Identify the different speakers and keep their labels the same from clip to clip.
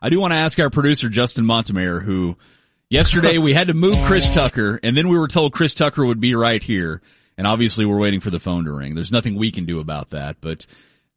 Speaker 1: I do want to ask our producer Justin Montemayor, who yesterday we had to move Chris Tucker, and then we were told Chris Tucker would be right here, and obviously we're waiting for the phone to ring. There's nothing we can do about that, but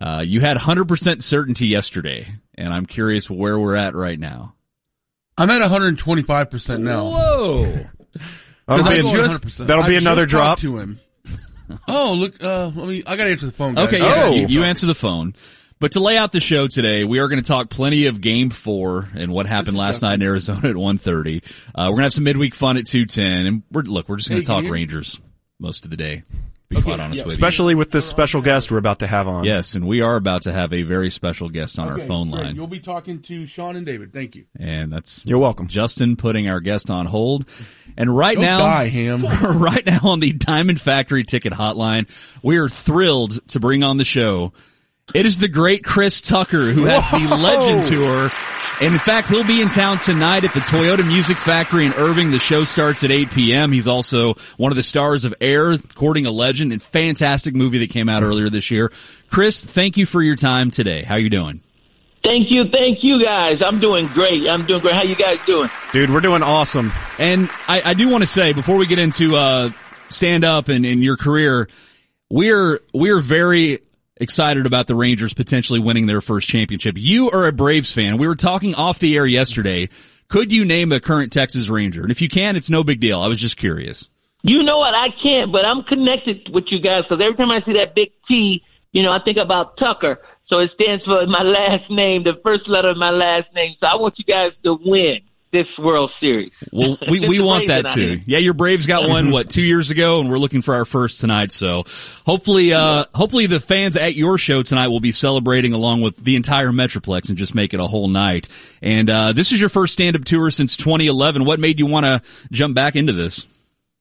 Speaker 1: uh, you had 100% certainty yesterday, and I'm curious where we're at right now.
Speaker 2: I'm at 125% now.
Speaker 1: Whoa.
Speaker 3: That'll be,
Speaker 2: I'm going
Speaker 3: an-
Speaker 2: 100%.
Speaker 3: that'll be
Speaker 2: I
Speaker 3: another
Speaker 2: just
Speaker 3: drop.
Speaker 2: to him. oh, look, uh, let me, I gotta answer the phone. Guys.
Speaker 1: Okay, yeah,
Speaker 3: Oh.
Speaker 1: you, you answer the phone. But to lay out the show today, we are going to talk plenty of Game Four and what happened last night in Arizona at 1.30. Uh, we're going to have some midweek fun at two ten, and we're look, we're just going to talk
Speaker 2: you hear me?
Speaker 1: Rangers most of the day. To be quite honest
Speaker 2: yeah.
Speaker 1: with
Speaker 3: Especially with this special guest we're about to have on.
Speaker 1: Yes, and we are about to have a very special guest on our phone
Speaker 2: great.
Speaker 1: line,
Speaker 2: You'll be talking to Sean and David. Thank you.
Speaker 1: and that's
Speaker 3: You're welcome.
Speaker 1: Justin putting our guest on hold. And right
Speaker 2: Don't
Speaker 1: now,
Speaker 2: die, Ham.
Speaker 1: right now on the Diamond Factory ticket hotline, we are thrilled to bring on the show. It is the great Chris Tucker who has the Legend Tour. And in fact, he'll be in town tonight at the Toyota Music Factory in Irving. The show starts at 8 p.m. He's also one of the stars of Air, Courting a Legend, and fantastic movie that came out earlier this year. Chris, thank you for your time today. How are you doing?
Speaker 4: Thank you, thank you guys. I'm doing great. I'm doing great. How you guys doing?
Speaker 3: Dude, we're doing awesome.
Speaker 1: And I, I do want to say before we get into uh, stand up and, and your career, we're we're very excited about the Rangers potentially winning their first championship. You are a Braves fan. We were talking off the air yesterday. Could you name a current Texas Ranger? And if you can, it's no big deal. I was just curious.
Speaker 4: You know what? I can't, but I'm connected with you guys because every time I see that big T, you know, I think about Tucker. So it stands for my last name, the first letter of my last name. So I want you guys to win this World Series.
Speaker 1: Well, we, we want that too. Yeah, your Braves got one, what, two years ago, and we're looking for our first tonight. So hopefully, uh, hopefully the fans at your show tonight will be celebrating along with the entire Metroplex and just make it a whole night. And, uh, this is your first stand-up tour since 2011. What made you want to jump back into this?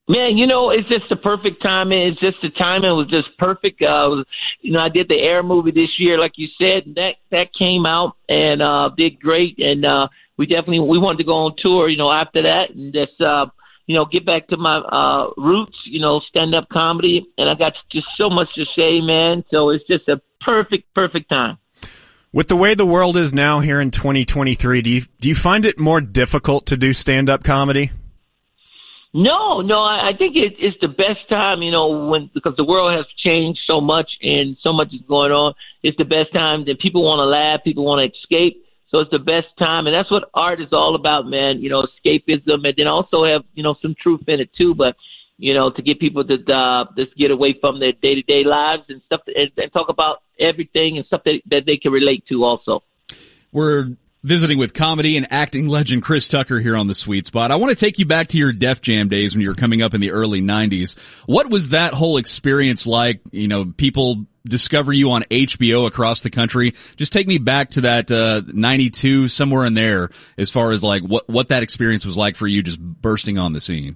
Speaker 4: Man, you know, it's just the perfect timing. It's just the timing was just perfect. Uh, was, you know, I did the Air movie this year, like you said, and that that came out and uh, did great. And uh, we definitely we wanted to go on tour, you know, after that, and just uh, you know get back to my uh, roots, you know, stand up comedy. And I got just so much to say, man. So it's just a perfect, perfect time.
Speaker 3: With the way the world is now here in 2023, do you do you find it more difficult to do stand up comedy?
Speaker 4: No, no, I, I think it, it's the best time, you know, when because the world has changed so much and so much is going on. It's the best time that people want to laugh, people want to escape. So it's the best time, and that's what art is all about, man. You know, escapism, and then also have you know some truth in it too. But you know, to get people to uh, just get away from their day to day lives and stuff, and, and talk about everything and stuff that that they can relate to also.
Speaker 1: We're visiting with comedy and acting legend Chris Tucker here on the Sweet Spot. I want to take you back to your Def Jam days when you were coming up in the early 90s. What was that whole experience like? You know, people discover you on HBO across the country. Just take me back to that uh 92 somewhere in there as far as like what what that experience was like for you just bursting on the scene.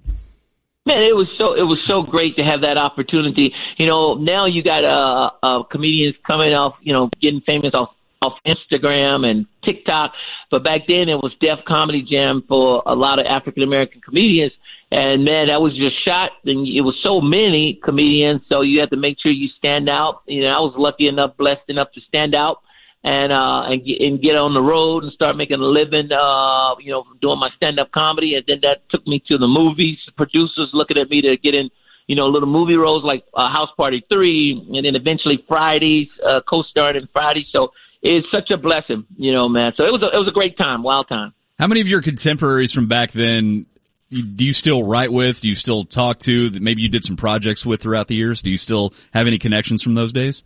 Speaker 4: Man, it was so it was so great to have that opportunity. You know, now you got uh, uh comedians coming off, you know, getting famous off off Instagram and TikTok. But back then it was Def Comedy Jam for a lot of African American comedians. And man, that was just shot and it was so many comedians, so you had to make sure you stand out. You know, I was lucky enough, blessed enough to stand out and uh and get, and get on the road and start making a living uh you know doing my stand up comedy and then that took me to the movies producers looking at me to get in you know little movie roles like uh, House Party 3 and then eventually Fridays uh co-starred in Friday so it's such a blessing you know man so it was a, it was a great time wild time
Speaker 1: How many of your contemporaries from back then do you still write with? Do you still talk to that maybe you did some projects with throughout the years? Do you still have any connections from those days?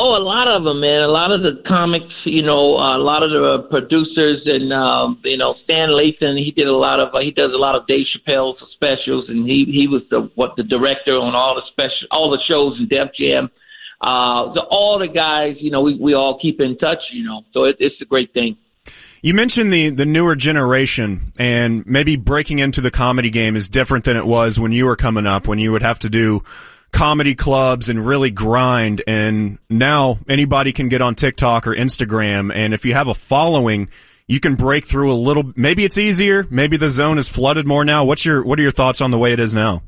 Speaker 4: Oh, a lot of them, man. A lot of the comics, you know, uh, a lot of the producers, and um, you know, Stan Lathan. He did a lot of. Uh, he does a lot of Dave Chappelle's specials, and he he was the what the director on all the special all the shows in Def Jam. Uh, the, all the guys, you know, we we all keep in touch, you know. So it, it's a great thing.
Speaker 3: You mentioned the, the newer generation and maybe breaking into the comedy game is different than it was when you were coming up, when you would have to do comedy clubs and really grind. And now anybody can get on TikTok or Instagram. And if you have a following, you can break through a little, maybe it's easier. Maybe the zone is flooded more now. What's your, what are your thoughts on the way it is now?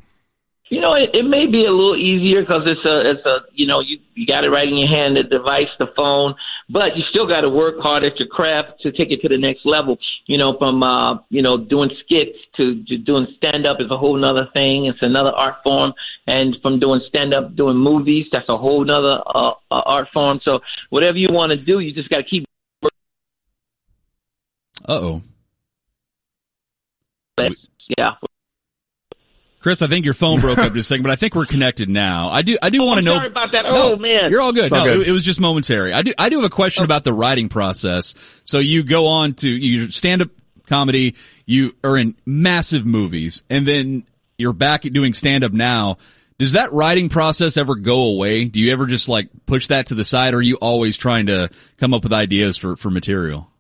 Speaker 4: You know, it, it may be a little easier because it's a, it's a, you know, you you got it right in your hand, the device, the phone, but you still got to work hard at your craft to take it to the next level. You know, from uh, you know, doing skits to, to doing stand up is a whole other thing. It's another art form, and from doing stand up, doing movies, that's a whole other uh, uh, art form. So whatever you want to do, you just got to keep.
Speaker 1: Uh oh.
Speaker 4: Yeah.
Speaker 1: Chris, I think your phone broke up just a second, but I think we're connected now. I do, I do oh, want to know.
Speaker 4: Sorry about that.
Speaker 1: No,
Speaker 4: oh man,
Speaker 1: you're all good.
Speaker 3: all
Speaker 1: no,
Speaker 3: good.
Speaker 1: It, it was just momentary. I do, I do have a question oh. about the writing process. So you go on to you stand up comedy, you are in massive movies, and then you're back at doing stand up now. Does that writing process ever go away? Do you ever just like push that to the side, or are you always trying to come up with ideas for for material?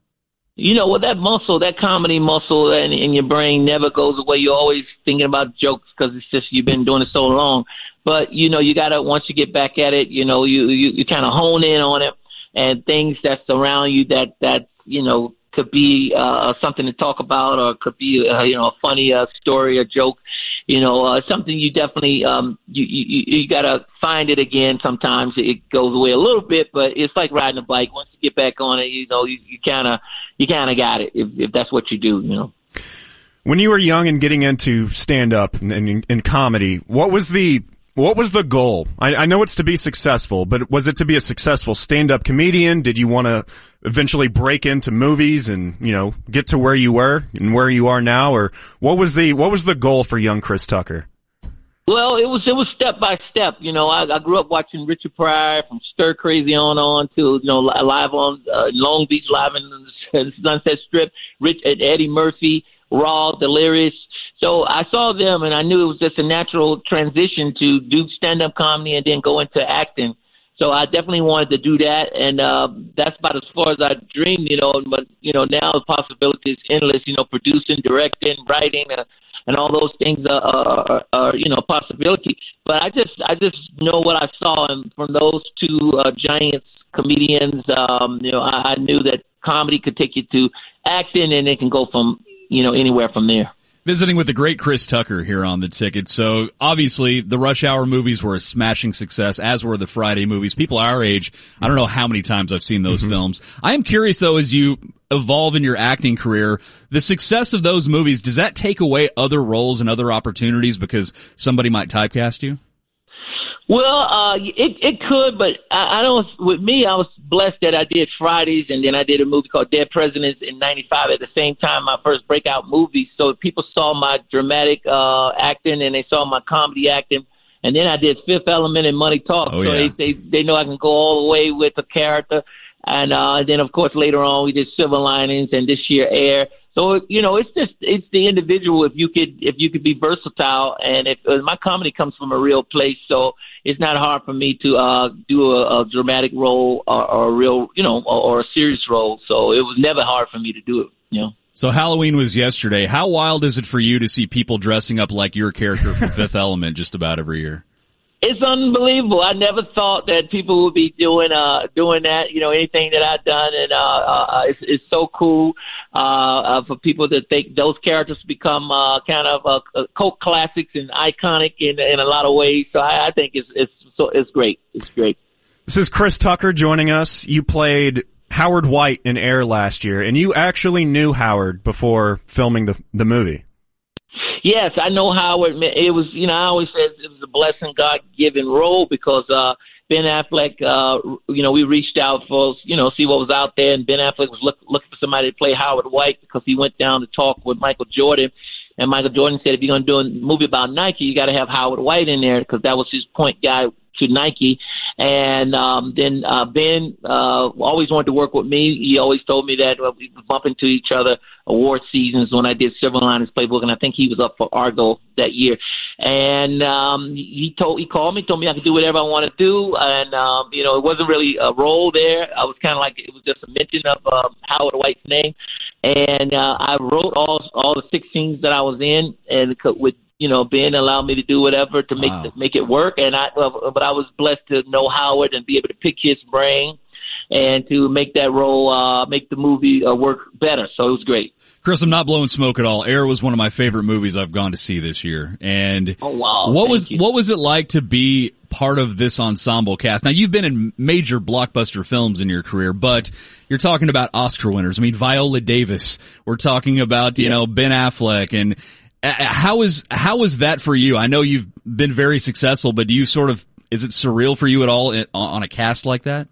Speaker 4: You know, well, that muscle, that comedy muscle in, in your brain never goes away. You're always thinking about jokes because it's just you've been doing it so long. But you know, you gotta once you get back at it, you know, you you, you kind of hone in on it and things that's around you that that you know could be uh, something to talk about or could be uh, you know a funny uh, story or joke. You know, uh, something you definitely um, you, you you gotta find it again. Sometimes it goes away a little bit, but it's like riding a bike. Once you get back on it, you know you you kind of you kind of got it if, if that's what you do. You know.
Speaker 3: When you were young and getting into stand up and, and, and comedy, what was the what was the goal? I, I know it's to be successful, but was it to be a successful stand up comedian? Did you want to eventually break into movies and you know get to where you were and where you are now, or what was the what was the goal for young Chris Tucker?
Speaker 4: Well, it was it was step by step. You know, I, I grew up watching Richard Pryor from Stir Crazy on on to you know live on uh, Long Beach live in the Sunset Strip. Rich Eddie Murphy, Raw, Delirious. So I saw them, and I knew it was just a natural transition to do stand up comedy and then go into acting. So I definitely wanted to do that, and uh, that's about as far as I dreamed. You know, but you know now the possibilities endless. You know, producing, directing, writing. Uh, and all those things are, are, are you know possibility. But I just I just know what I saw, and from those two uh, giants comedians, um, you know, I, I knew that comedy could take you to acting, and it can go from you know anywhere from there.
Speaker 1: Visiting with the great Chris Tucker here on the ticket. So obviously the Rush Hour movies were a smashing success, as were the Friday movies. People our age, I don't know how many times I've seen those mm-hmm. films. I am curious though, as you evolve in your acting career, the success of those movies, does that take away other roles and other opportunities because somebody might typecast you?
Speaker 4: Well, uh, it it could, but I, I don't. With me, I was blessed that I did Fridays, and then I did a movie called Dead Presidents in '95 at the same time, my first breakout movie. So people saw my dramatic uh, acting, and they saw my comedy acting, and then I did Fifth Element and Money Talk.
Speaker 1: Oh,
Speaker 4: so
Speaker 1: yeah.
Speaker 4: they, they they know I can go all the way with the character, and uh, then of course later on we did Silver Linings, and this year Air. So you know, it's just it's the individual. If you could if you could be versatile, and if uh, my comedy comes from a real place, so it's not hard for me to uh, do a, a dramatic role or, or a real you know or, or a serious role. So it was never hard for me to do it. You know.
Speaker 1: So Halloween was yesterday. How wild is it for you to see people dressing up like your character from Fifth Element just about every year?
Speaker 4: It's unbelievable. I never thought that people would be doing uh doing that. You know, anything that I've done, and uh, uh it's, it's so cool uh, uh for people to think those characters become uh kind of uh, uh, cult classics and iconic in in a lot of ways. So I, I think it's it's so it's great. It's great.
Speaker 3: This is Chris Tucker joining us. You played Howard White in Air last year, and you actually knew Howard before filming the the movie.
Speaker 4: Yes, I know Howard. man, It was, you know, I always said it was a blessing, God given role because uh, Ben Affleck, uh, you know, we reached out for, you know, see what was out there, and Ben Affleck was look, looking for somebody to play Howard White because he went down to talk with Michael Jordan, and Michael Jordan said if you're going to do a movie about Nike, you got to have Howard White in there because that was his point guy to Nike. And um, then uh, Ben uh, always wanted to work with me. He always told me that we bump into each other award seasons when I did Silver Linings Playbook, and I think he was up for Argo that year. And um, he told he called me, told me I could do whatever I want to do, and um, you know it wasn't really a role there. I was kind of like it was just a mention of um, Howard White's name, and uh, I wrote all all the six scenes that I was in, and with you know Ben allowed me to do whatever to make
Speaker 1: Wow.
Speaker 4: make it work. And I but I was blessed to know Howard and be able to pick his brain and to make that role, uh, make the movie uh, work better. So it was great.
Speaker 1: Chris, I'm not blowing smoke at all. Air was one of my favorite movies I've gone to see this year. And
Speaker 4: oh, wow.
Speaker 1: what
Speaker 4: Thank
Speaker 1: was
Speaker 4: you.
Speaker 1: what was it like to be part of this ensemble cast? Now you've been in major blockbuster films in your career, but you're talking about Oscar winners. I mean Viola Davis. We're talking about, you yeah. know, Ben Affleck and how is how is that for you? I know you've been very successful, but do you sort of is it surreal for you at all on a cast like that?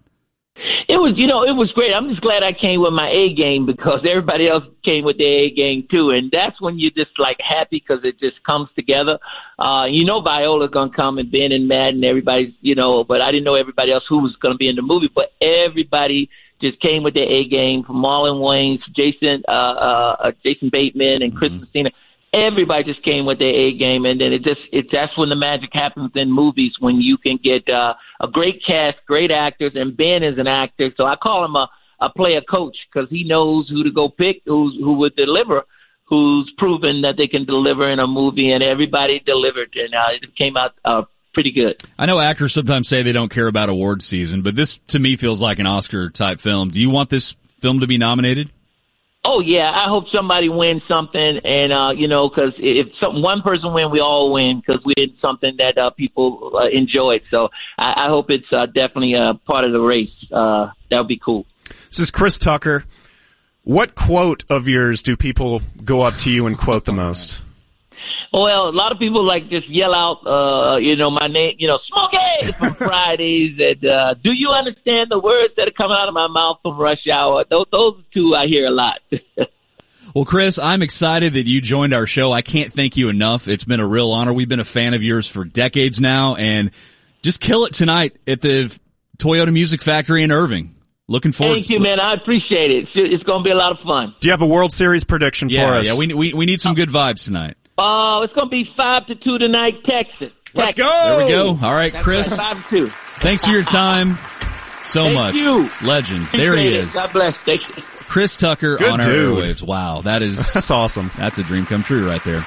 Speaker 4: It was, you know, it was great. I'm just glad I came with my A game because everybody else came with their A game too, and that's when you're just like happy because it just comes together. Uh, you know, Viola's gonna come and Ben and Matt and everybody's, you know, but I didn't know everybody else who was gonna be in the movie, but everybody just came with their A game from Marlon Wayans, Jason, uh, uh, Jason Bateman, and Chris mm-hmm. Messina everybody just came with their A game, and then it just it that's when the magic happens in movies when you can get uh, a great cast, great actors, and Ben is an actor, so I call him a a player coach because he knows who to go pick, who's who would deliver, who's proven that they can deliver in a movie, and everybody delivered, and uh, it came out. Uh, Pretty good.
Speaker 1: I know actors sometimes say they don't care about award season, but this to me feels like an Oscar type film. Do you want this film to be nominated?
Speaker 4: Oh yeah, I hope somebody wins something, and uh, you know, because if some one person win, we all win because we did something that uh, people uh, enjoyed. So I, I hope it's uh, definitely a part of the race. Uh, that would be cool.
Speaker 3: This is Chris Tucker. What quote of yours do people go up to you and quote the most?
Speaker 4: Well, a lot of people like just yell out, uh, you know, my name, you know, Smokey from Fridays, and uh, do you understand the words that are coming out of my mouth from Rush Hour? Those, those two I hear a lot.
Speaker 1: Well, Chris, I'm excited that you joined our show. I can't thank you enough. It's been a real honor. We've been a fan of yours for decades now, and just kill it tonight at the Toyota Music Factory in Irving. Looking forward.
Speaker 4: Thank you, man. I appreciate it. It's, going to be a lot of fun.
Speaker 3: Do you have a World Series prediction
Speaker 1: yeah,
Speaker 3: for us?
Speaker 1: Yeah, we, we, we need some good vibes tonight.
Speaker 4: Oh, it's going to be five to two tonight, Texas.
Speaker 3: Let's
Speaker 4: Texas.
Speaker 3: go.
Speaker 1: There we go. All right,
Speaker 4: That's
Speaker 1: Chris.
Speaker 4: Right, five to two.
Speaker 1: Thanks for your time. So
Speaker 4: Thank
Speaker 1: much.
Speaker 4: You.
Speaker 1: Legend.
Speaker 4: Appreciate
Speaker 1: there he
Speaker 4: it.
Speaker 1: is.
Speaker 4: God bless. Thank you.
Speaker 1: Chris Tucker
Speaker 3: Good
Speaker 1: on
Speaker 3: dude.
Speaker 1: our airwaves. Wow, that is
Speaker 3: That's awesome.
Speaker 1: That's a dream come true right there.